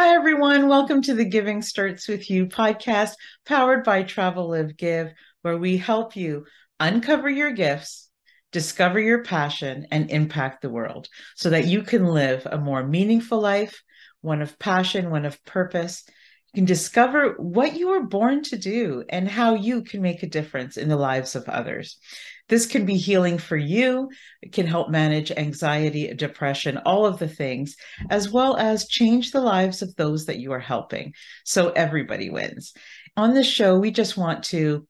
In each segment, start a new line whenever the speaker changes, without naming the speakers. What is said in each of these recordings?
Hi, everyone. Welcome to the Giving Starts With You podcast, powered by Travel Live Give, where we help you uncover your gifts, discover your passion, and impact the world so that you can live a more meaningful life, one of passion, one of purpose. You can discover what you were born to do and how you can make a difference in the lives of others. This can be healing for you. It can help manage anxiety, depression, all of the things, as well as change the lives of those that you are helping. So everybody wins. On this show, we just want to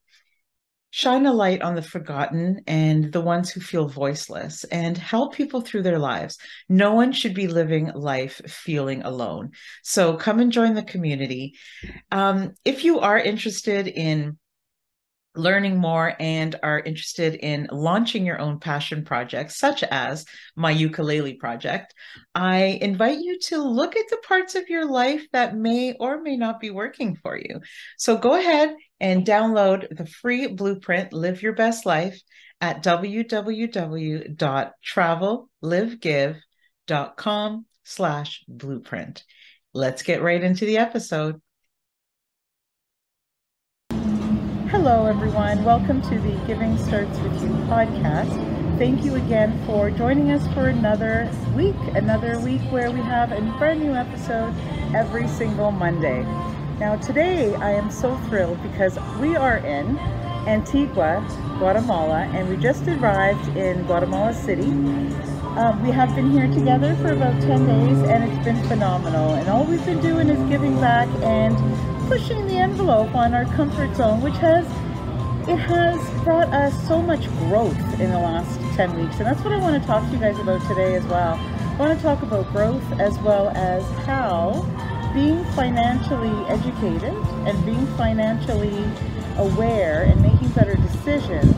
shine a light on the forgotten and the ones who feel voiceless and help people through their lives. No one should be living life feeling alone. So come and join the community. Um, if you are interested in learning more and are interested in launching your own passion projects, such as my ukulele project, I invite you to look at the parts of your life that may or may not be working for you. So go ahead and download the free blueprint, Live Your Best Life, at www.travellivegive.com slash blueprint. Let's get right into the episode. Hello, everyone. Welcome to the Giving Starts With You podcast. Thank you again for joining us for another week, another week where we have a brand new episode every single Monday. Now, today I am so thrilled because we are in Antigua, Guatemala, and we just arrived in Guatemala City. Um, we have been here together for about 10 days and it's been phenomenal. And all we've been doing is giving back and pushing the envelope on our comfort zone, which has it has brought us so much growth in the last 10 weeks. And that's what I want to talk to you guys about today as well. I want to talk about growth as well as how being financially educated and being financially aware and making better decisions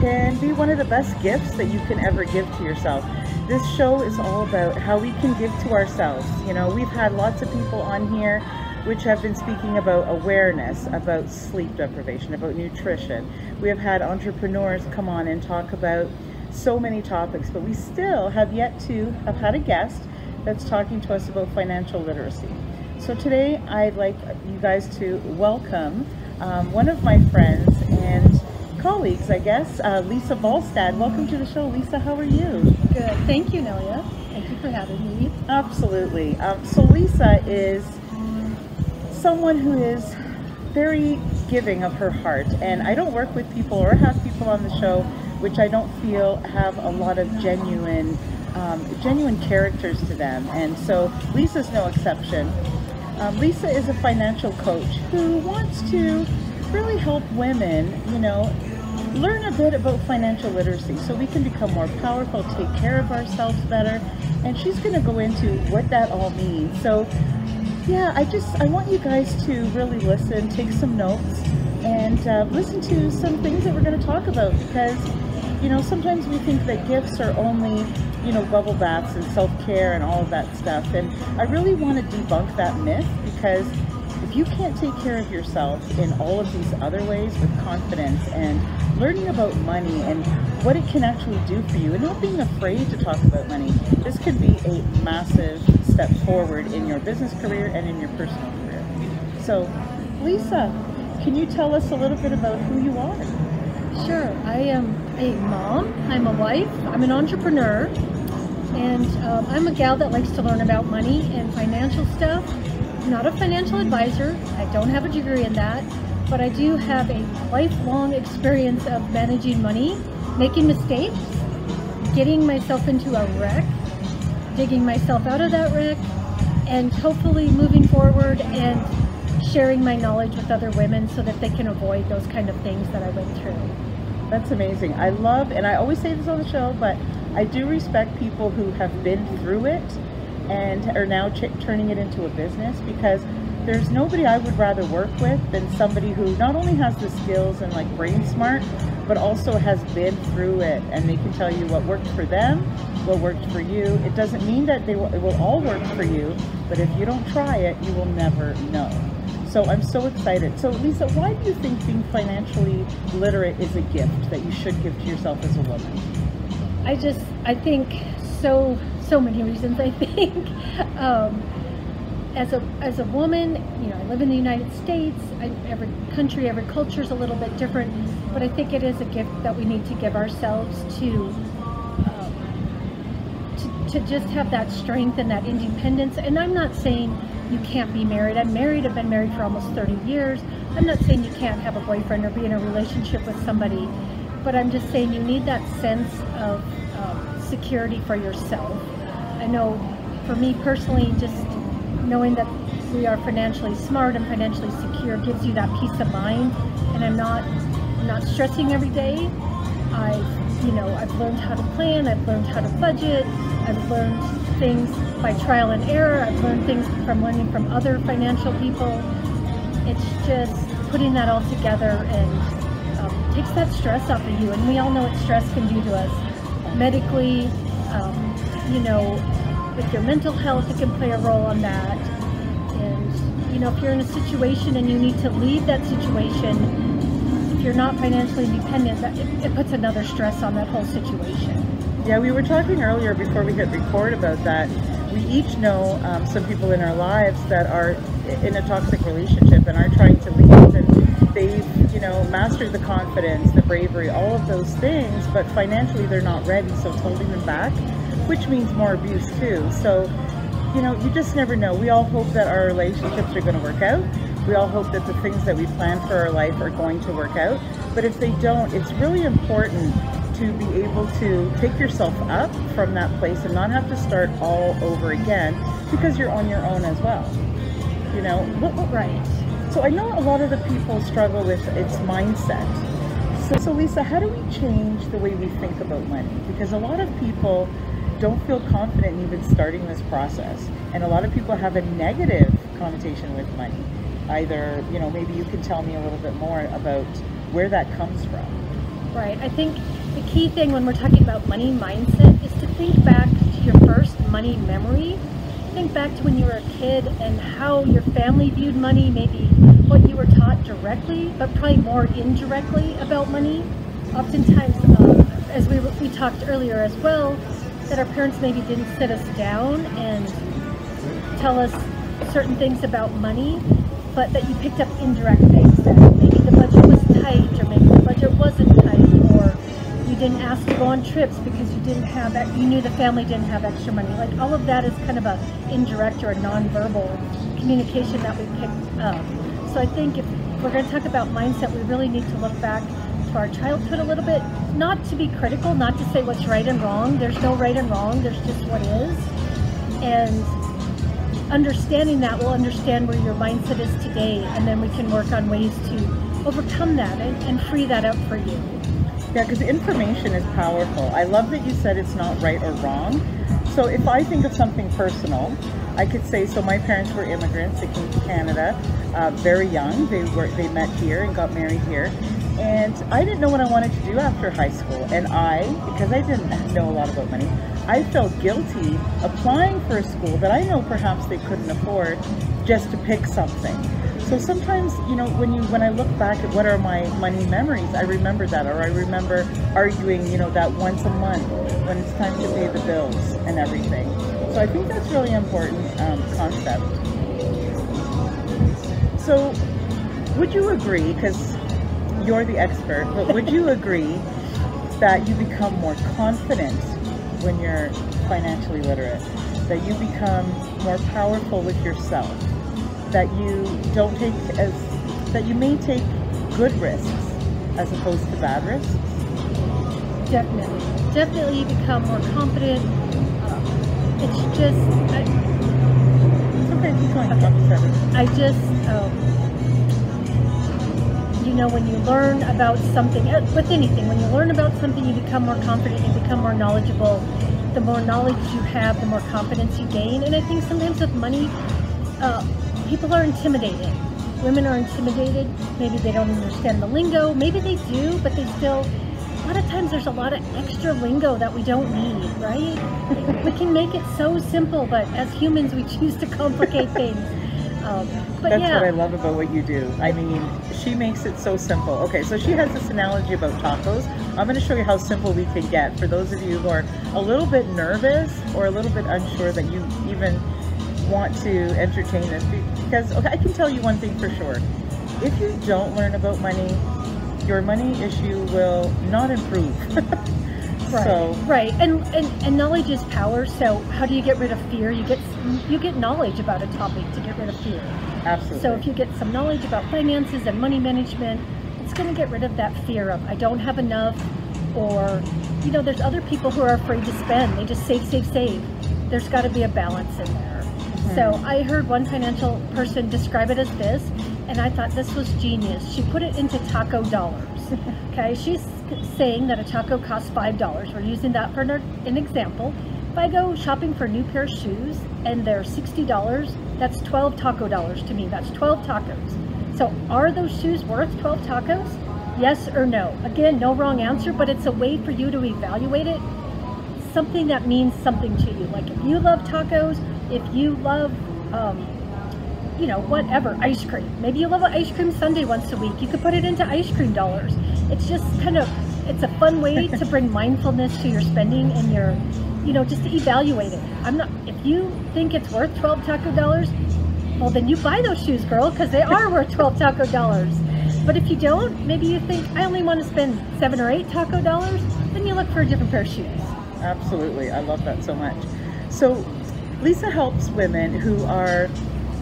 can be one of the best gifts that you can ever give to yourself. This show is all about how we can give to ourselves. You know, we've had lots of people on here which have been speaking about awareness, about sleep deprivation, about nutrition. We have had entrepreneurs come on and talk about so many topics, but we still have yet to have had a guest that's talking to us about financial literacy. So today I'd like you guys to welcome um, one of my friends and colleagues, I guess, uh, Lisa Balstad. Welcome to the show, Lisa. How are you?
Good. Thank you, Nelia. Thank you for having me.
Absolutely. Um, so Lisa is someone who is very giving of her heart. And I don't work with people or have people on the show which I don't feel have a lot of genuine, um, genuine characters to them. And so Lisa's no exception. Um, Lisa is a financial coach who wants to really help women, you know, learn a bit about financial literacy so we can become more powerful, take care of ourselves better. And she's going to go into what that all means. So yeah, I just I want you guys to really listen, take some notes, and uh, listen to some things that we're going to talk about because you know sometimes we think that gifts are only you know bubble baths and self care and all of that stuff, and I really want to debunk that myth because if you can't take care of yourself in all of these other ways with confidence and learning about money and what it can actually do for you and not being afraid to talk about money, this could be a massive step forward in your business career and in your personal career. So, Lisa, can you tell us a little bit about who you are?
Sure. I am a mom, I'm a wife, I'm an entrepreneur, and um, I'm a gal that likes to learn about money and financial stuff. not a financial advisor, I don't have a degree in that, but I do have a lifelong experience of managing money, making mistakes, getting myself into a wreck, digging myself out of that wreck, and hopefully moving forward and sharing my knowledge with other women so that they can avoid those kind of things that I went through.
That's amazing. I love, and I always say this on the show, but I do respect people who have been through it and are now turning it into a business because there's nobody I would rather work with than somebody who not only has the skills and like brain smart, but also has been through it and they can tell you what worked for them, what worked for you. It doesn't mean that they will, it will all work for you, but if you don't try it, you will never know. So I'm so excited. So Lisa, why do you think being financially literate is a gift that you should give to yourself as a woman?
I just, I think so, so many reasons. I think um, as a as a woman, you know, I live in the United States. I, every country, every culture is a little bit different, but I think it is a gift that we need to give ourselves to. um, To, to just have that strength and that independence. And I'm not saying you can't be married. I'm married, I've been married for almost 30 years. I'm not saying you can't have a boyfriend or be in a relationship with somebody, but I'm just saying you need that sense of um, security for yourself. I know for me personally, just knowing that we are financially smart and financially secure gives you that peace of mind, and I'm not I'm not stressing every day. I've you know I've learned how to plan. I've learned how to budget. I've learned things by trial and error. I've learned things from learning from other financial people. It's just putting that all together and um, takes that stress off of you. And we all know what stress can do to us medically. Um, you know, with your mental health, it can play a role on that. And you know, if you're in a situation and you need to leave that situation, if you're not financially independent, that, it, it puts another stress on that whole situation.
Yeah, we were talking earlier before we hit record about that. We each know um, some people in our lives that are in a toxic relationship and are trying to leave, and they've, you know, mastered the confidence, the bravery, all of those things, but financially they're not ready, so it's holding them back, which means more abuse too. So, you know, you just never know. We all hope that our relationships are going to work out. We all hope that the things that we plan for our life are going to work out. But if they don't, it's really important to be able to pick yourself up from that place and not have to start all over again because you're on your own as well. You know, what, what,
Right.
so I know a lot of the people struggle with its mindset. So, so Lisa, how do we change the way we think about money? Because a lot of people don't feel confident in even starting this process, and a lot of people have a negative connotation with money. Either, you know, maybe you can tell me a little bit more about where that comes from.
Right. I think the key thing when we're talking about money mindset is to think back to your first money memory. Think back to when you were a kid and how your family viewed money, maybe what you were taught directly, but probably more indirectly about money. Oftentimes, uh, as we, we talked earlier as well, that our parents maybe didn't sit us down and tell us certain things about money, but that you picked up indirect things. That maybe the budget was tight, or maybe the budget wasn't tight, or you didn't ask to go on trips because you didn't have that. You knew the family didn't have extra money. Like all of that is kind of a indirect or a nonverbal communication that we picked up. So I think if we're going to talk about mindset, we really need to look back to our childhood a little bit, not to be critical, not to say what's right and wrong. There's no right and wrong. There's just what is, and understanding that we'll understand where your mindset is today and then we can work on ways to overcome that and, and free that up for you
Yeah, because information is powerful. I love that you said it's not right or wrong. So if I think of something personal, I could say, so my parents were immigrants. They came to Canada uh, very young. They were they met here and got married here. And I didn't know what I wanted to do after high school. And I, because I didn't know a lot about money, I felt guilty applying for a school that I know perhaps they couldn't afford just to pick something. So sometimes, you know, when you when I look back at what are my money memories, I remember that, or I remember arguing, you know, that once a month when it's time to pay the bills and everything. So I think that's really important um, concept. So, would you agree? Because you're the expert, but would you agree that you become more confident when you're financially literate? That you become more powerful with yourself? That you don't take as that you may take good risks as opposed to bad risks?
Definitely. Definitely you become more confident. Uh, it's just, I,
okay, keep going. Sorry.
I just, um, you know, when you learn about something, uh, with anything, when you learn about something, you become more confident, you become more knowledgeable. The more knowledge you have, the more confidence you gain. And I think sometimes with money, uh, people are intimidated. Women are intimidated. Maybe they don't understand the lingo. Maybe they do, but they still. A lot of times there's a lot of extra lingo that we don't need, right? we can make it so simple, but as humans, we choose to complicate things. Um, but
That's
yeah,
what I love about what you do. I mean, she makes it so simple. Okay, so she has this analogy about tacos. I'm going to show you how simple we can get for those of you who are a little bit nervous or a little bit unsure that you even want to entertain this. Because, okay, I can tell you one thing for sure. If you don't learn about money, your money issue will not improve.
Right,
So,
right, and, and and knowledge is power. So how do you get rid of fear? You get you get knowledge about a topic to get rid of fear.
absolutely.
So if you get some knowledge about finances and money management, it's going to get rid of that fear of I don't have enough, or you know, there's other people who are afraid to spend. They just save, save, save. There's got to be a balance in there. Mm-hmm. So I heard one financial person describe it as this, and I thought this was genius. She put it into taco dollars. Okay, she's saying that a taco costs five dollars. We're using that for an, example. If I go shopping for a new pair of shoes and they're sixty dollars, that's twelve taco dollars to me. That's twelve tacos. So are those shoes worth twelve tacos? Yes or no? Again, no wrong answer, but it's a way for you to evaluate it. Something that means something to you. Like if you love tacos, if you love um, you know, whatever, ice cream. Maybe you love an ice cream sundae once a week. You could put it into ice cream dollars. It's just kind of, it's a fun way to bring mindfulness to your spending and your, you know, just to evaluate it. I'm not, if you think it's worth 12 taco dollars, well, then you buy those shoes, girl, because they are worth 12 taco dollars. But if you don't, maybe you think, I only want to spend seven or eight taco dollars, then you look for a different pair of shoes.
Absolutely. I love that so much. So, Lisa helps women who are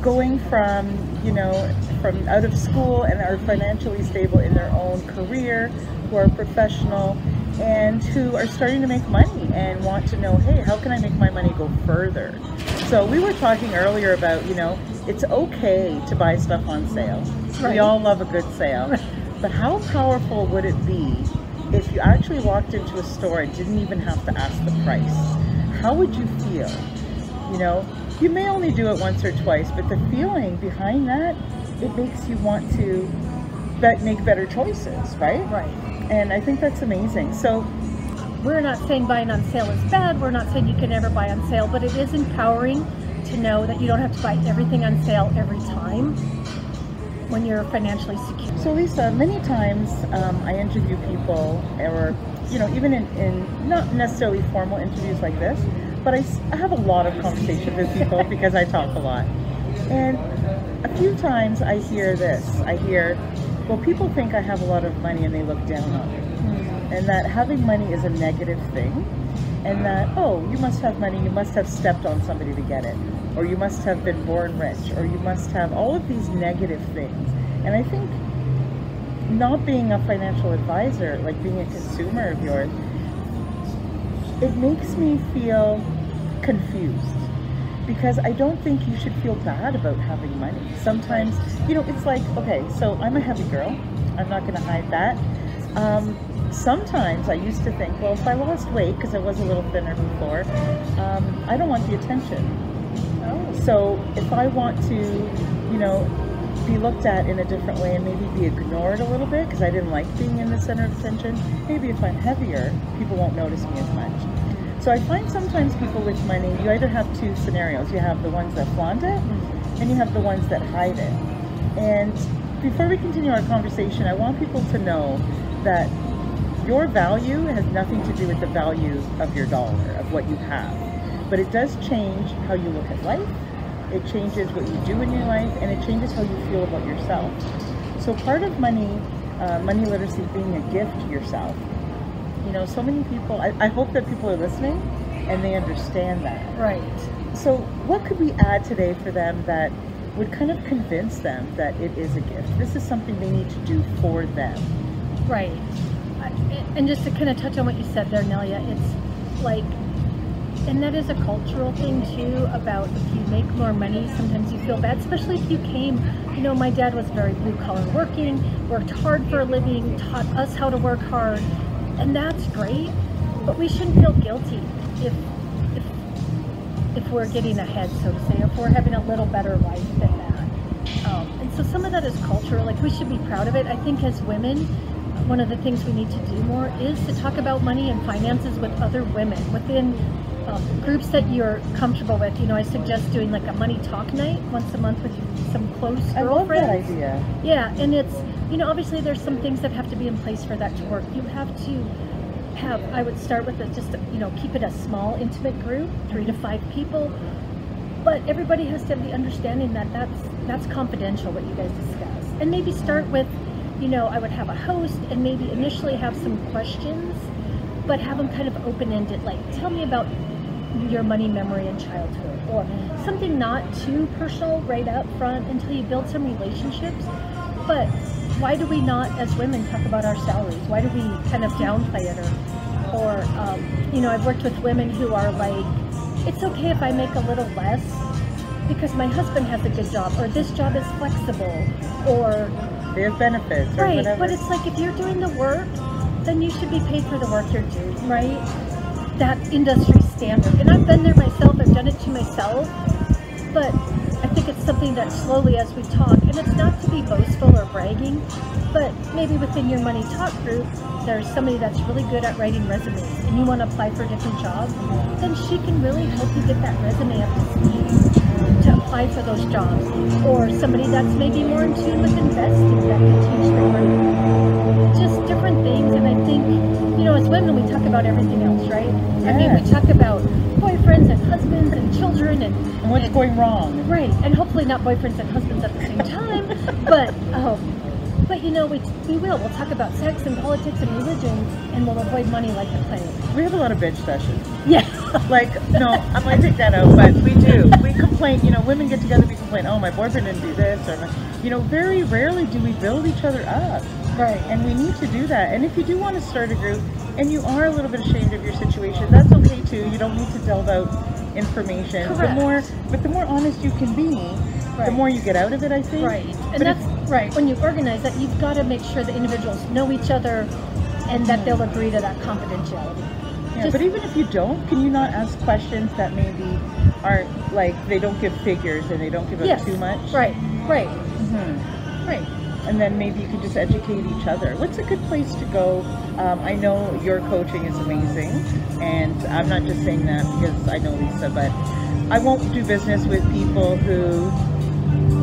going from, you know, from out of school and are financially stable in their own career, who are professional and who are starting to make money and want to know, hey, how can I make my money go further? So, we were talking earlier about, you know, it's okay to buy stuff on sale. We all love a good sale. But how powerful would it be if you actually walked into a store and didn't even have to ask the price? How would you feel? You know, you may only do it once or twice, but the feeling behind that, it makes you want to make better choices, right?
Right.
And I think that's amazing. So,
We're not saying buying on sale is bad. We're not saying you can never buy on sale, but it is empowering to know that you don't have to buy everything on sale every time when you're financially secure.
So Lisa, many times um, I interview people, or you know, even in, in not necessarily formal interviews like this, but I have a lot of conversations with people because I talk a lot. And a few times I hear this. I hear, well, people think I have a lot of money and they look down on me, hmm. and that having money is a negative thing, and that oh, you must have money, you must have stepped on somebody to get it, or you must have been born rich, or you must have all of these negative things. And I think not being a financial advisor, like being a consumer of yours, it makes me feel confused because I don't think you should feel bad about having money. Sometimes, you know, it's like, okay, so I'm a heavy girl. I'm not going to hide that. Um, sometimes I used to think, well, if I lost weight because I was a little thinner before, um, I don't want the attention.
Oh.
So if I want to, you know, be looked at in a different way and maybe be ignored a little bit because I didn't like being in the center of attention, maybe if I'm heavier, people won't notice me as much. So I find sometimes people with money, you either have two scenarios. You have the ones that flaunt it and you have the ones that hide it. And before we continue our conversation, I want people to know that your value has nothing to do with the value of your dollar, of what you have. But it does change how you look at life, it changes what you do in your life, and it changes how you feel about yourself. So part of money, uh, money literacy being a gift to yourself. You know, so many people, I, I hope that people are listening and they understand that.
Right.
So what could we add today for them that would kind of convince them that it is a gift. This is something they need to do for them.
Right. And just to kind of touch on what you said there, Nelia, it's like, and that is a cultural thing too about if you make more money, sometimes you feel bad, especially if you came, you know, my dad was very blue collar working, worked hard for a living, taught us how to work hard, and that's great, but we shouldn't feel guilty if, if, if we're getting ahead, so to say, if we're having a little better life than that. Um, and so some of that is cultural. Like we should be proud of it. I think as women, one of the things we need to do more is to talk about money and finances with other women within um, groups that you're comfortable with. You know, I suggest doing like a money talk night once a month with some close girlfriends.
I love that idea.
Yeah, and it's you know obviously there's some things that have to be in place for that to work. You have to have. I would start with a, just you know keep it a small intimate group, three to five people. But everybody has to have the understanding that that's that's confidential what you guys discuss, and maybe start with, you know, I would have a host and maybe initially have some questions, but have them kind of open ended. Like, tell me about your money memory in childhood, or something not too personal right up front until you build some relationships. But why do we not, as women, talk about our salaries? Why do we kind of downplay it, or, or um, you know, I've worked with women who are like, it's okay if I make a little less because my husband has a good job, or this job is flexible, or
have benefits or
right.
whatever.
But it's like if you're doing the work, then you should be paid for the work you're doing, right? That industry standard. And I've been there myself. I've done it to myself, but think it's something that slowly, as we talk, and it's not to be boastful or bragging, but maybe within your money talk group, there's somebody that's really good at writing resumes, and you want to apply for a different job, then she can really help you get that resume up to speed to apply for those jobs. Or somebody that's maybe more in tune with investing that can teach the group. Just different things, and I think, you know, as women, we talk about everything else, right? I mean, we talk about husbands and children and
and what's
and-
going wrong?
Right, and hopefully not boyfriends and husbands at the same time. but oh, but you know, we, we will. We'll talk about sex and politics and religion, and we'll avoid money like the plague.
We have a lot of bitch sessions.
Yes.
Like, no, I might take that out, but we do. We complain, you know, women get together, we complain, oh, my boyfriend didn't do this, or, my, you know, very rarely do we build each other up.
right.
And we need to do that. And if you do want to start a group and you are a little bit ashamed of your situation, that's okay too. You don't need to delve out information.
Correct.
The more, but the more honest you can be, the more you get out of it, I think.
Right, and
But
that's right. When you organize that, you've got to make sure the individuals know each other, and that they'll agree to that confidentiality.
Yeah,
Just-
but even if you don't, can you not ask questions that maybe aren't like they don't give figures and they don't give out
Yes.
too much?
Right, right,
hmm
right.
And then maybe you could just educate each other. What's a good place to go? Um, I know your coaching is amazing, and I'm not just saying that because I know Lisa, but I won't do business with people who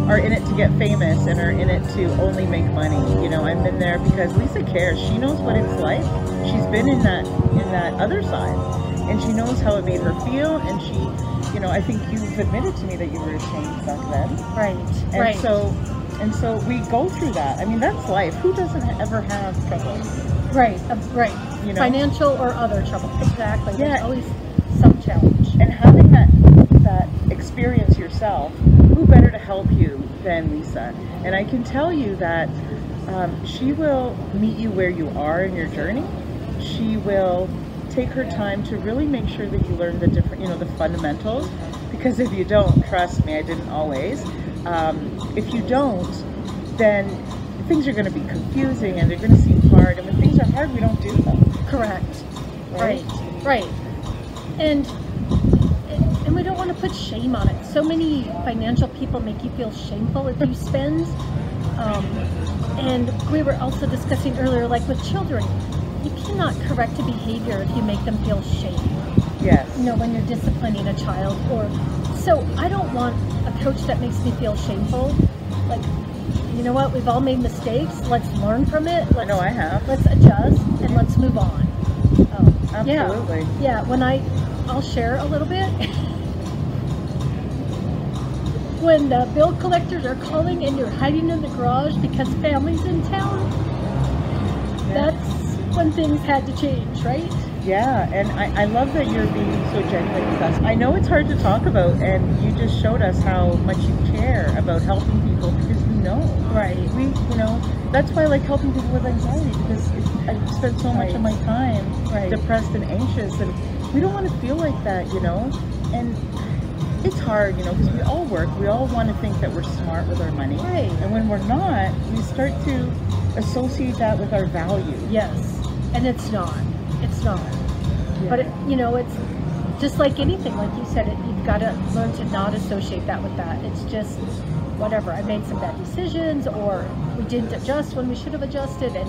are in it to get famous and are in it to only make money. You know, I'm in there because Lisa cares. She knows what it's like. She's been in that in that other side, and she knows how it made her feel. And she, you know, I think you've admitted to me that you were ashamed back then.
Right,
And
right.
so, and so we go through that. I mean, that's life. Who doesn't ever have trouble?
right, uh, right.
You know?
Financial or other trouble. Exactly. There's
Yeah.
always some challenge.
And having that that experience yourself, who better to help you than Lisa? And I can tell you that um, she will meet you where you are in your journey. She will take her time to really make sure that you learn the different, you know, the fundamentals. Because if you don't, trust me, I didn't always. Um, if you don't, then things are going to be confusing and they're going to seem hard. And when things are hard, we don't do them.
Correct.
Right?
Right. Right. And and we don't want to put shame on it. So many financial people make you feel shameful if you spend. Um, and we were also discussing earlier, like with children, you cannot correct a behavior if you make them feel shame.
Yes.
You know, when you're disciplining a child, or so I don't want a coach that makes me feel shameful. Like, you know what? We've all made mistakes. Let's learn from it. Let's
No, I have.
let's adjust and let's move on. Um,
Absolutely.
Yeah, yeah. When I, I'll share a little bit. when the bill collectors are calling and you're hiding in the garage because family's in town,
Yeah.
that's when things had to change, right?
Yeah, and I, I love that you're being so genuine with us. I know it's hard to talk about, and you just showed us how much you've care about helping people because you know.
Right.
We, you know, that's why I like helping people with anxiety because it, I spend so much
Right.
of my time
Right.
depressed and anxious, and we don't want to feel like that, you know. And it's hard, you know, because we all work. We all want to think that we're smart with our money,
Right.
and when we're not, we start to associate that with our value.
Yes. And it's not. It's not. But it, you know, it's just like anything. Like you said, it, you've got to learn to not associate that with that. It's just whatever. I made some bad decisions, or we didn't adjust when we should have adjusted, and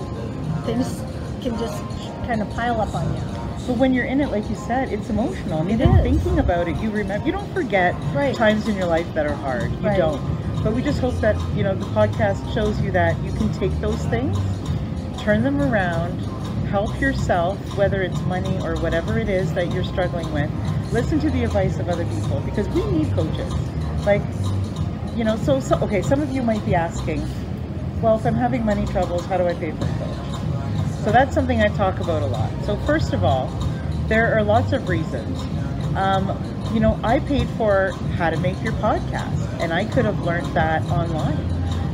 things can just kind of pile up on you.
But when you're in it, like you said, it's emotional. And
It
even
is.
thinking about it, you remember. You don't forget
Right.
times in your life that are hard. You
Right.
don't. But we just hope that you know the podcast shows you that you can take those things, turn them around, help yourself, whether it's money or whatever it is that you're struggling with. Listen to the advice of other people because we need coaches. Like, you know, so, so okay. Some of you might be asking, well, if I'm having money troubles, how do I pay for a coach? So that's something I talk about a lot. So first of all, there are lots of reasons. Um, you know, I paid for how to make your podcast, and I could have learned that online.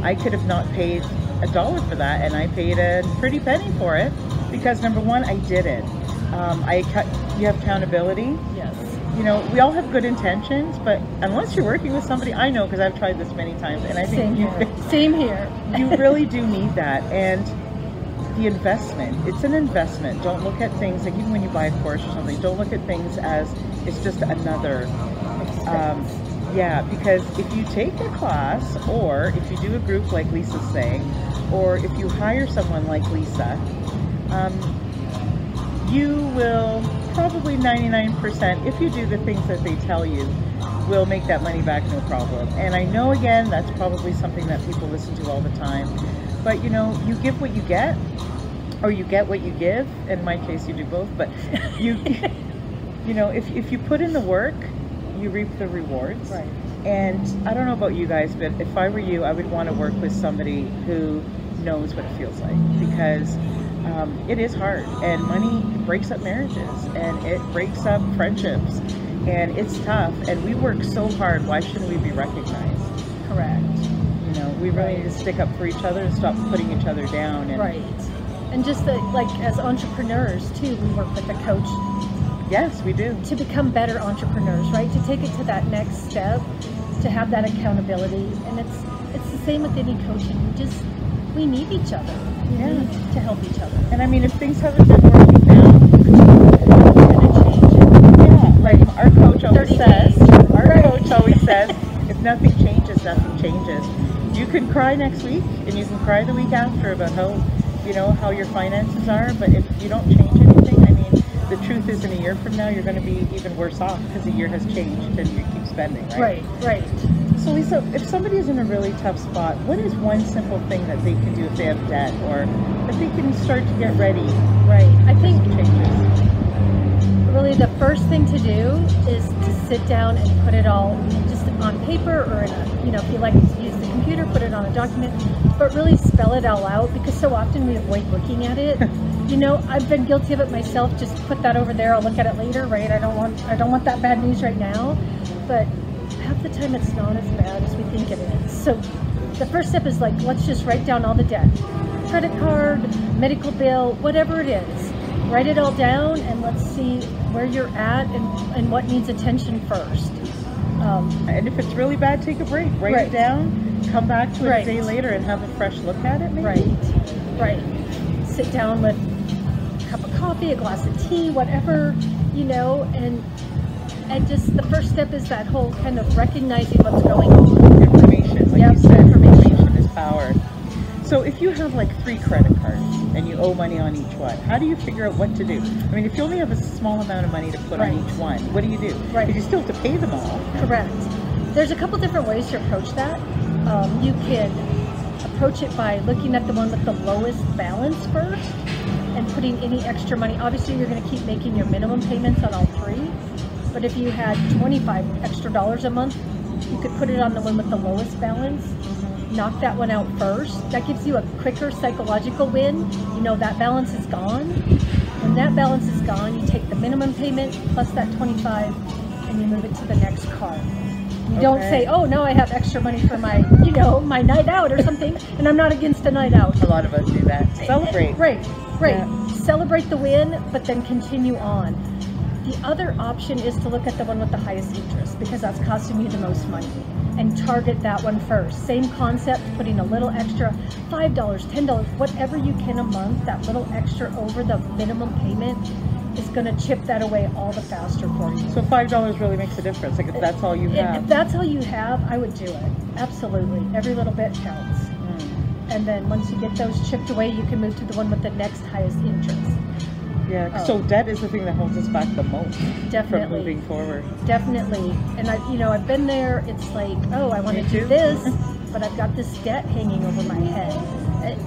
I could have not paid a dollar for that, and I paid a pretty penny for it because number one, I did it. Um, I you have accountability.
Yes.
You know, we all have good intentions, but unless you're working with somebody, I know because I've tried this many times, and I think
Same
you
here. Same here.
you really do need that and the investment it's an investment don't look at things like even when you buy a course or something don't look at things as it's just another um, yeah because if you take a class or if you do a group like lisa's saying or if you hire someone like lisa um, you will probably 99% if you do the things that they tell you will make that money back no problem. And i know again that's probably something that people listen to all the time. But you know you give what you get or you get what you give. In my case you do both but you you know if, if you put in the work you reap the rewards.
Right.
and i don't know about you guys but if i were you i would want to work with somebody who knows what it feels like. Because um, it is hard and money breaks up marriages and it breaks up friendships and it's tough and we work so hard why shouldn't we be recognized
Correct.
you know we really need to stick up for each other and stop putting each other down and
Right. And just the, like as entrepreneurs too, we work with a coach
yes we do
to become better entrepreneurs, right? To take it to that next step, to have that accountability, and it's it's the same with any coaching. We just we need each other.
Yeah.
to help each other.
and i mean if things haven't been working now
We're gonna change it.
yeah like our coach always says our
Right.
coach always says if nothing changes nothing changes you can cry next week and you can cry the week after about how you know how your finances are but if you don't change anything i mean the truth is in a year from now you're going to be even worse off because the year has changed and you keep spending right
Right, right.
So lisa if somebody is in a really tough spot what is one simple thing that they can do if they have debt or that they can start to get ready
Right. I think
changes
really the first thing to do is to sit down and put it all just on paper or in a, you know, if you like to use the computer, put it on a document, but really spell it all out because so often we avoid looking at it. you know, I've been guilty of it myself. Just put that over there. I'll look at it later, right? I don't want, I don't want that bad news right now. But half the time it's not as bad as we think it is. So the first step is like, let's just write down all the debt. Credit card, medical bill, whatever it is. Write it all down and let's see where you're at and, and what needs attention first. Um,
and if it's really bad take a break write
Right.
it down come back to it
Right.
a day later and have a fresh look at it maybe
right, right. Sit down with a cup of coffee, a glass of tea, whatever, you know, and and just the first step is that whole kind of recognizing what's going on.
information like
Yep,
you said
information.
is power so if you have like three credit cards and you owe money on each one how do you figure out what to do i mean if you only have a small amount of money to put
Right.
on each one what do you do
Right.
because you still have to pay them all
Correct. There's a couple different ways to approach that. Um, you can approach it by looking at the one with the lowest balance first and putting any extra money. Obviously, you're going to keep making your minimum payments on all three. But if you had 25 extra dollars a month, you could put it on the one with the lowest balance. Knock that one out first. That gives you a quicker psychological win. You know that balance is gone. When that balance is gone, you take the minimum payment plus that 25 and you move it to the next card. You don't say, "Oh, now I have extra money for my, you know, my night out or something." And I'm not against a night out.
A lot of us do that. Celebrate.
Right, right.
Yeah.
Celebrate the win, but then continue on. The other option is to look at the one with the highest interest because that's costing you the most money and target that one first. Same concept, putting a little extra $5, $10, whatever you can a month, that little extra over the minimum payment is going to chip that away all the faster for you.
So five dollars really makes a difference. Like if that's all you have.
If that's all you have, I would do it. Absolutely. Every little bit counts.
Mm.
And then once you get those chipped away, you can move to the one with the next highest interest.
Yeah.
Oh.
So debt is the thing that holds us back the most from
Definitely.
moving forward.
Definitely. And I, you know, I've been there. It's like, oh, I want to do this, but I've got this debt hanging over my head.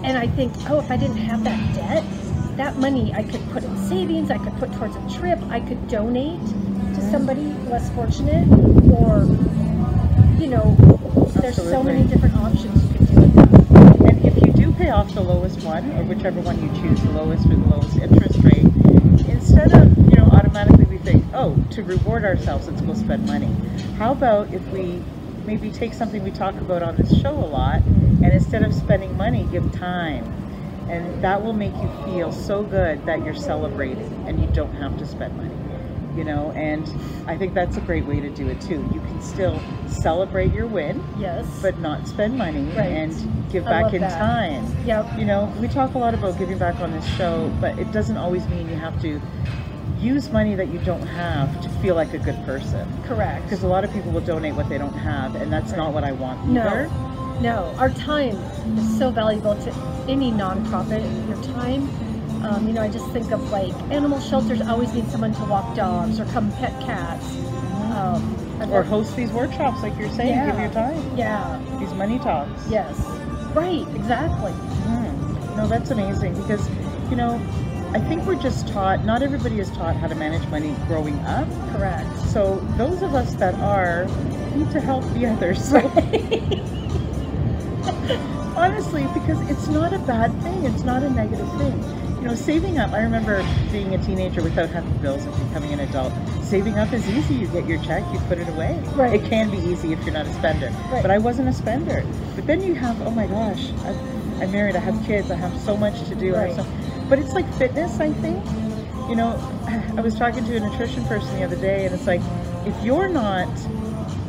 And I think, oh, if I didn't have that debt, that money I could put in savings, I could put towards a trip, I could donate to somebody less fortunate, or, you know, there's so many different options you could do with that.
And if you do pay off the lowest one, or whichever one you choose, the lowest or the lowest interest rate, instead of, you know, automatically we think, oh, to reward ourselves, let's go spend money. How about if we maybe take something we talk about on this show a lot, and instead of spending money, give time. And that will make you feel so good that you're celebrating and you don't have to spend money. You know, and I think that's a great way to do it too. You can still celebrate your win,
Yes.
but not spend money
Right.
and give back in
that.
time.
Yep.
You know, we talk a lot about giving back on this show, but it doesn't always mean you have to use money that you don't have to feel like a good person.
Correct.
Because a lot of people will donate what they don't have, and that's not what I want either.
No, no. Our time is so valuable to any nonprofit. Your time, um, you know, I just think of like animal shelters always need someone to walk dogs or come pet cats. Um,
Or host these workshops, like you're saying,
Yeah.
give your time.
Yeah.
These money talks.
Yes. Right. Exactly.
Mm. No, that's amazing because, you know, I think we're just taught, not everybody is taught how to manage money growing up.
Correct.
So those of us that are need to help the others. Honestly, because it's not a bad thing. It's not a negative thing. You know, saving up. I remember being a teenager without having bills and becoming an adult. Saving up is easy. You get your check, you put it away.
Right.
It can be easy if you're not a spender.
Right.
But I wasn't a spender. But then you have, oh my gosh, I'm married. I have kids. I have so much to do.
Right.
so, but it's like fitness. I think. You know, I was talking to a nutrition person the other day, and it's like, if you're not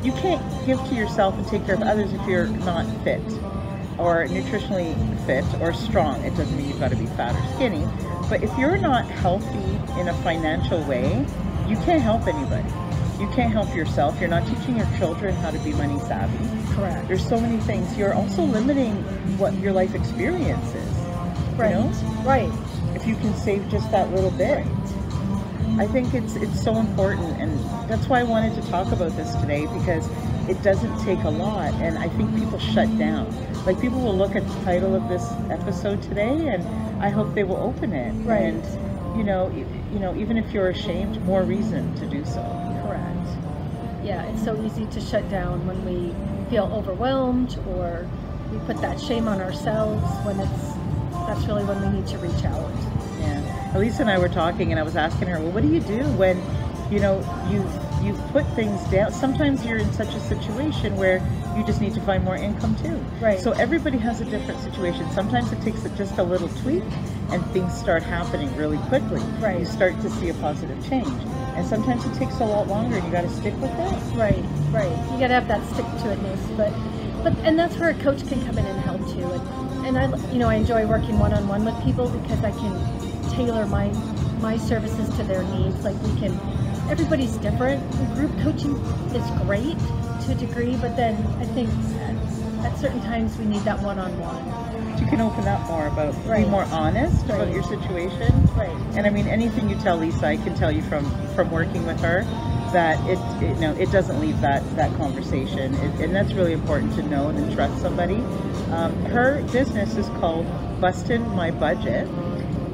you can't give to yourself and take care of others if you're not fit or nutritionally fit or strong. It doesn't mean you've got to be fat or skinny, but if you're not healthy in a financial way, you can't help anybody. You can't help yourself. You're not teaching your children how to be money savvy.
Correct.
There's so many things. You're also limiting what your life experience is.
Right.
You know?
Right.
If you can save just that little bit. I think it's it's so important, and that's why I wanted to talk about this today because it doesn't take a lot, and I think people shut down. Like people will look at the title of this episode today, and I hope they will open it.
Right.
And you know, you know, even if you're ashamed, more reason to do so.
Correct. Yeah, it's so easy to shut down when we feel overwhelmed or we put that shame on ourselves when it's that's really when we need to reach out.
Yeah. Elisa and I were talking, and I was asking her, well, what do you do when, you know, you you put things down? Sometimes you're in such a situation where you just need to find more income too.
Right.
So everybody has a different situation. Sometimes it takes just a little tweak, and things start happening really quickly.
Right.
You start to see a positive change, and sometimes it takes a lot longer, and you got to stick with it.
Right, right. You got to have that stick to itness, but but and that's where a coach can come in and help too. And, and I you know I enjoy working one on one with people because I can tailor my my services to their needs. Like we can, everybody's different. Group coaching is great to a degree, but then I think at, at certain times we need that one on one.
You can open up more about,
Right.
be more honest about your situation.
Right.
And I mean, anything you tell Lisa, I can tell you from from working with her that it, it no, it doesn't leave that that conversation, it, and that's really important to know and trust somebody. Um, her business is called Bustin' My Budget,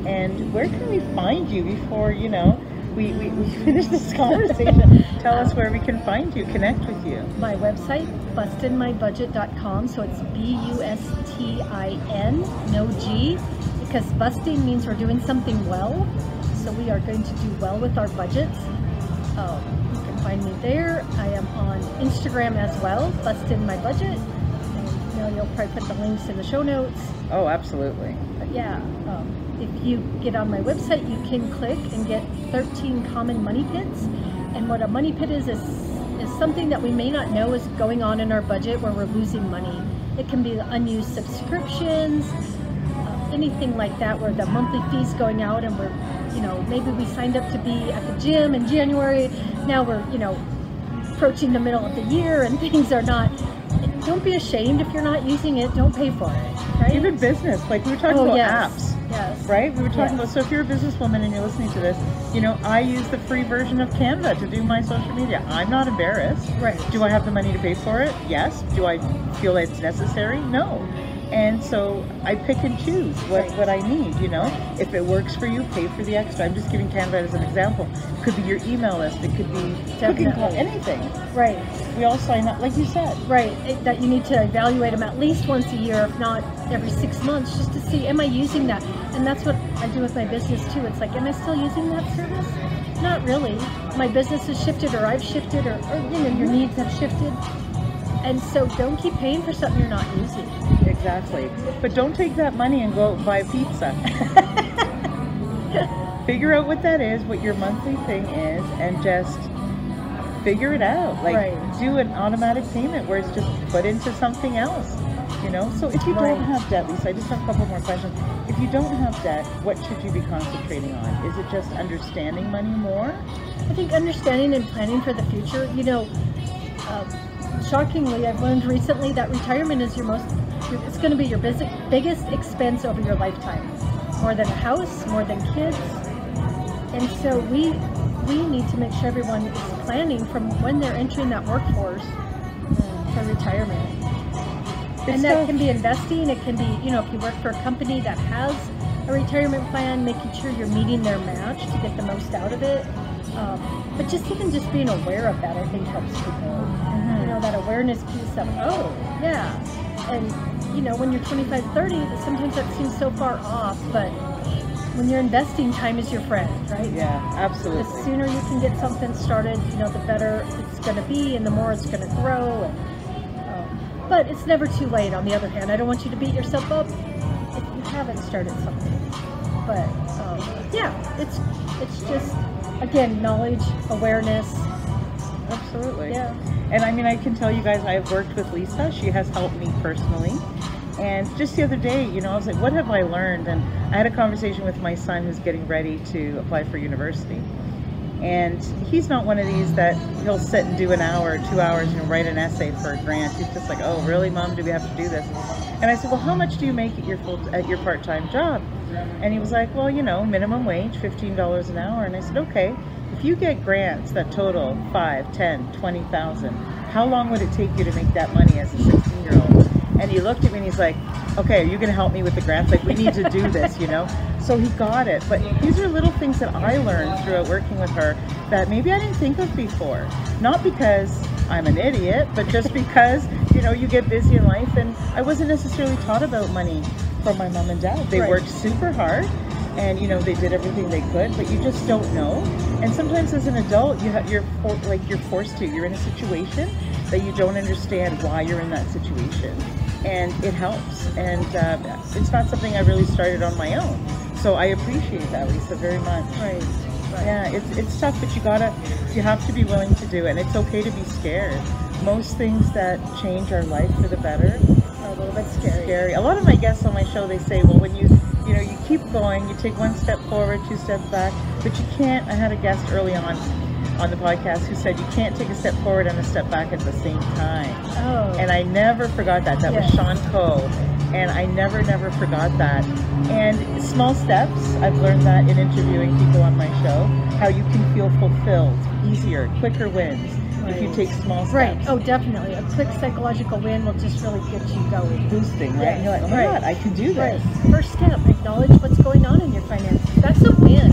and where can we find you before you know we, we, we finish this conversation? tell us where we can find you, connect with you.
my website, bustinmybudget.com. So it's B U S T I N, no G, because busting means we're doing something well. So we are going to do well with our budgets. Um, you can find me there. I am on Instagram as well, Bustin' My Budget. And, you know, you'll probably put the links in the show notes.
Oh, absolutely.
But yeah, um, if you get on my website, you can click and get 13 common money pits. And what a money pit is, is, is something that we may not know is going on in our budget where we're losing money. It can be unused subscriptions, uh, anything like that where the monthly fee's going out and we're, you know, maybe we signed up to be at the gym in January. Now we're, you know, approaching the middle of the year and things are not. Don't be ashamed if you're not using it. Don't pay for it, right?
Even business, like we were talking
oh,
about
yes.
apps.
Yes.
right? We were talking
Yes.
about, so if you're a businesswoman and you're listening to this, you know, I use the free version of Canva to do my social media. I'm not embarrassed.
Right.
Do I have the money to pay for it? Yes. Do I feel it's necessary? No. And so I pick and choose what, what I need, you know. If it works for you, pay for the extra. I'm just giving Canva as an example. It could be your email list, it could be
Definitely.
anything.
Right.
We all sign up, like you said.
Right, it- that you need to evaluate them at least once a year, if not every six months, just to see, am I using that? And that's what I do with my business too. It's like, am I still using that service? Not really. My business has shifted, or I've shifted, or, or you know, your needs have shifted. And so don't keep paying for something you're not using.
Exactly. But don't take that money and go out and buy pizza. figure out what that is, what your monthly thing is, and just figure it out. Like
Right.
do an automatic payment where it's just put into something else. You know? So if you
Right.
don't have debt, Lisa, I just have a couple more questions. If you don't have debt, what should you be concentrating on? Is it just understanding money more?
I think understanding and planning for the future, you know, um, shockingly, I've learned recently that retirement is your most, it's going to be your bus- biggest expense over your lifetime. More than a house, more than kids. And so we, we need to make sure everyone is planning from when they're entering that workforce for retirement.
It's
and that
tough.
can be investing. It can be, you know, if you work for a company that has a retirement plan, making sure you're meeting their match to get the most out of it. Um, but just even just being aware of that, I think helps people. You know, that awareness piece of, oh, yeah. And, you know, when you're 25, 30, sometimes that seems so far off, but when you're investing, time is your friend, right?
Yeah, absolutely.
The sooner you can get something started, you know, the better it's going to be, and the more it's going to grow. And, um, but it's never too late. On the other hand, I don't want you to beat yourself up if you haven't started something. But um, yeah, it's it's just again knowledge, awareness.
Absolutely.
Yeah,
And I mean, I can tell you guys, I've worked with Lisa. She has helped me personally. And just the other day, you know, I was like, what have I learned? And I had a conversation with my son who's getting ready to apply for university. And he's not one of these that he'll sit and do an hour two hours and write an essay for a grant. He's just like, oh, really, mom? Do we have to do this? And I said, well, how much do you make at your full at your part-time job? And he was like, well, you know, minimum wage, fifteen dollars an hour. And I said, okay, if you get grants that total five, ten, twenty thousand, how long would it take you to make that money as a sixteen-year-old? And he looked at me and he's like, okay, are you going to help me with the grants? Like, we need to do this, you know? So he got it. But these are little things that I learned throughout working with her that maybe I didn't think of before. Not because I'm an idiot, but just because, you know, you get busy in life and I wasn't necessarily taught about money from my mom and dad. They
Right.
worked super hard and you know they did everything they could but you just don't know and sometimes as an adult you have you're for, like you're forced to you're in a situation that you don't understand why you're in that situation and it helps and uh, it's not something i really started on my own so i appreciate that lisa very much
right. right.
yeah it's, it's tough but you gotta you have to be willing to do it and it's okay to be scared most things that change our life for the better are
A little bit scary.
scary. A lot of my guests on my show, they say, well, when you, you know, you keep going, you take one step forward, two steps back, but you can't. I had a guest early on on the podcast who said you can't take a step forward and a step back at the same time.
Oh.
And I never forgot that. That was
Yes.
Sean Coe. And I never, never forgot that. And small steps, I've learned that in interviewing people on my show, how you can feel fulfilled, easier, quicker wins if you
Right.
take small steps.
right. Oh, definitely. A quick psychological win will just really get you going.
Boosting, right?
Yes,
And you're like, oh my
right.
God, I can do
Right.
this.
First step, acknowledge what's going on in your finances. That's a win.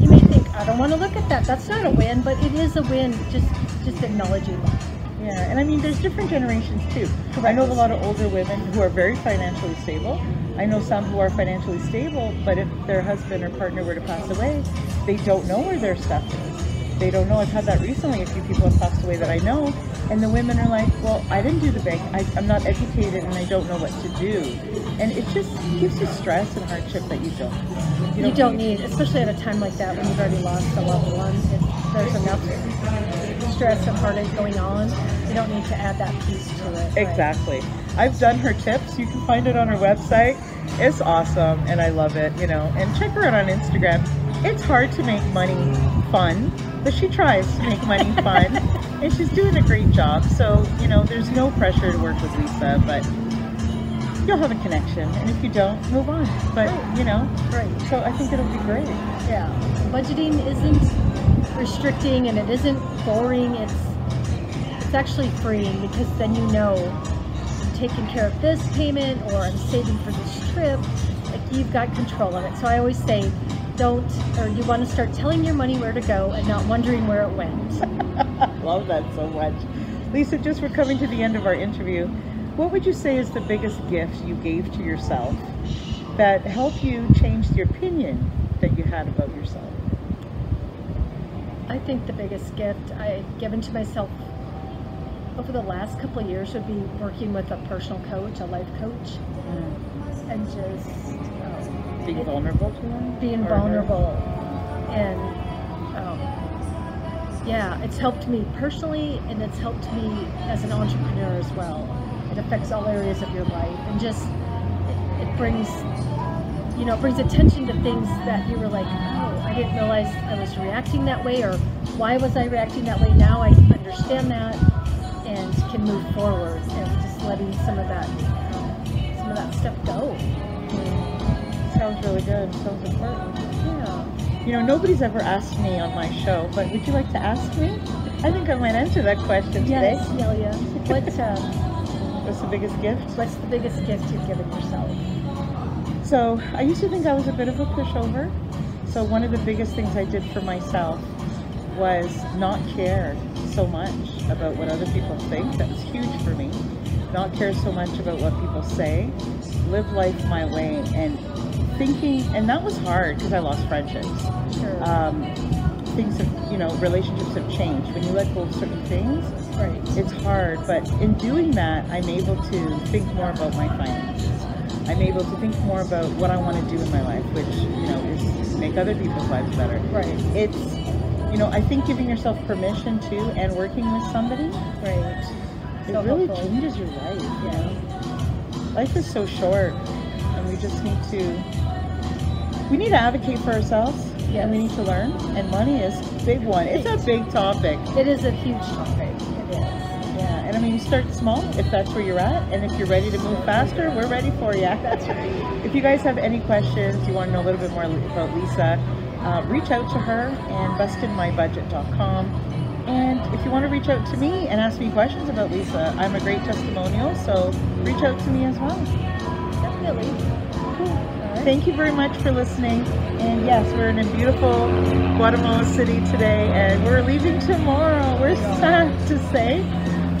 You may think, I don't want to look at that. That's not a win, but it is a win. Just just acknowledging that.
Yeah, and I mean, there's different generations too. I know a lot of older women who are very financially stable. I know some who are financially stable, but if their husband or partner were to pass away, they don't know where their stuff is. They don't know. I've had that recently. A few people have passed away that I know, and the women are like, "Well, I didn't do the bank. I, I'm not educated, and I don't know what to do." And it just gives you stress and hardship that you don't.
You don't need, especially at a time like that when you've already lost a loved one. If there's enough stress and heartache going on, you don't need to add that piece to it. right?
Exactly. I've done her tips. You can find it on her website. It's awesome and I love it, you know. And check her out on Instagram. It's hard to make money fun, but she tries to make money fun and she's doing a great job. So, you know, there's no pressure to work with Lisa, but you'll have a connection. And if you don't, move on. But, oh, you know,
Right.
so I think it'll be great.
Yeah. Budgeting isn't restricting and it isn't boring. It's it's actually freeing because then you know I'm taking care of this payment or I'm saving for this trip. Like you've got control of it. So I always say don't or you want to start telling your money where to go and not wondering where it went.
Love that so much. Lisa, just we're coming to the end of our interview. What would you say is the biggest gift you gave to yourself that helped you change the opinion that you had about yourself?
I think the biggest gift I've given to myself over the last couple of years would be working with a personal coach, a life coach, mm. and just
Being vulnerable to them?
being vulnerable. and um, yeah it's helped me personally and it's helped me as an entrepreneur as well. It affects all areas of your life and just it, it brings you know it brings attention to things that you were like oh i didn't realize i was reacting that way or why was i reacting that way? Now i understand that and can move forward and just letting some of that um, some of that stuff go
Sounds really good. Sounds important.
yeah
You know, nobody's ever asked me on my show, but would you like to ask me? I think I might answer that question
Yes,
today.
Celia. What, um,
What's the biggest gift?
what's the biggest gift you've given yourself?
So I used to think I was a bit of a pushover. So one of the biggest things I did for myself was not care so much about what other people think. That was huge for me. Not care so much about what people say. Live life my way and thinking, and that was hard because I lost friendships.
Sure.
Um, things have, you know, relationships have changed. When you let go of certain things,
right.
it's hard, but in doing that, I'm able to think more about my finances. I'm able to think more about what I want to do in my life, which, you know, is make other people's lives better.
Right.
It's, you know, I think giving yourself permission to and working with somebody,
Right.
it
So
really
helpful.
changes your life. You know? Life is so short, and we just need to, we need to advocate for ourselves, and we need to learn, and money is a big one. It's a big topic.
It is a huge topic. It is.
Yeah, and I mean, you start small if that's where you're at, and if you're ready to move faster, we're ready for you.
That's right.
If you guys have any questions, you want to know a little bit more about Lisa, uh, reach out to her and bustinmybudget.com. And if you want to reach out to me and ask me questions about Lisa, I'm a great testimonial, so reach out to me as well.
Definitely.
Thank you very much for listening. And yes, we're in a beautiful Guatemala City today, and we're leaving tomorrow. We're sad to say,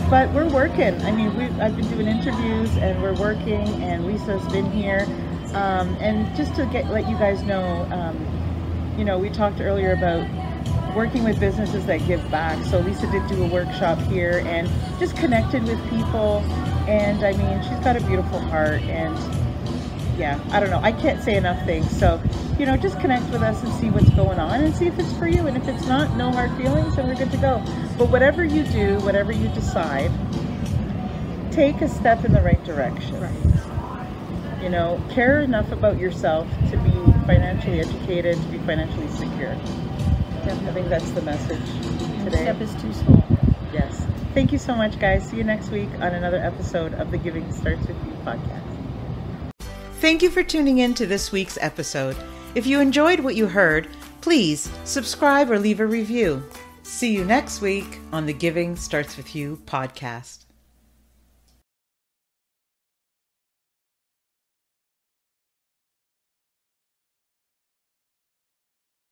but we're working. I mean, we I've been doing interviews, and we're working, and Lisa's been here. Um, and just to get let you guys know, um, you know, we talked earlier about working with businesses that give back. So Lisa did do a workshop here, and just connected with people. And I mean, she's got a beautiful heart, and yeah, I don't know. I can't say enough things. So, you know, just connect with us and see what's going on and see if it's for you. And if it's not, no hard feelings, and we're good to go. But whatever you do, whatever you decide, take a step in the right direction.
Right.
You know, care enough about yourself to be financially educated, to be financially secure. I think that's the message today.
step is too small.
Yes. Thank you so much, guys. See you next week on another episode of the Giving Starts With You podcast. Thank you for tuning in to this week's episode. If you enjoyed what you heard, please subscribe or leave a review. See you next week on the Giving Starts With You podcast.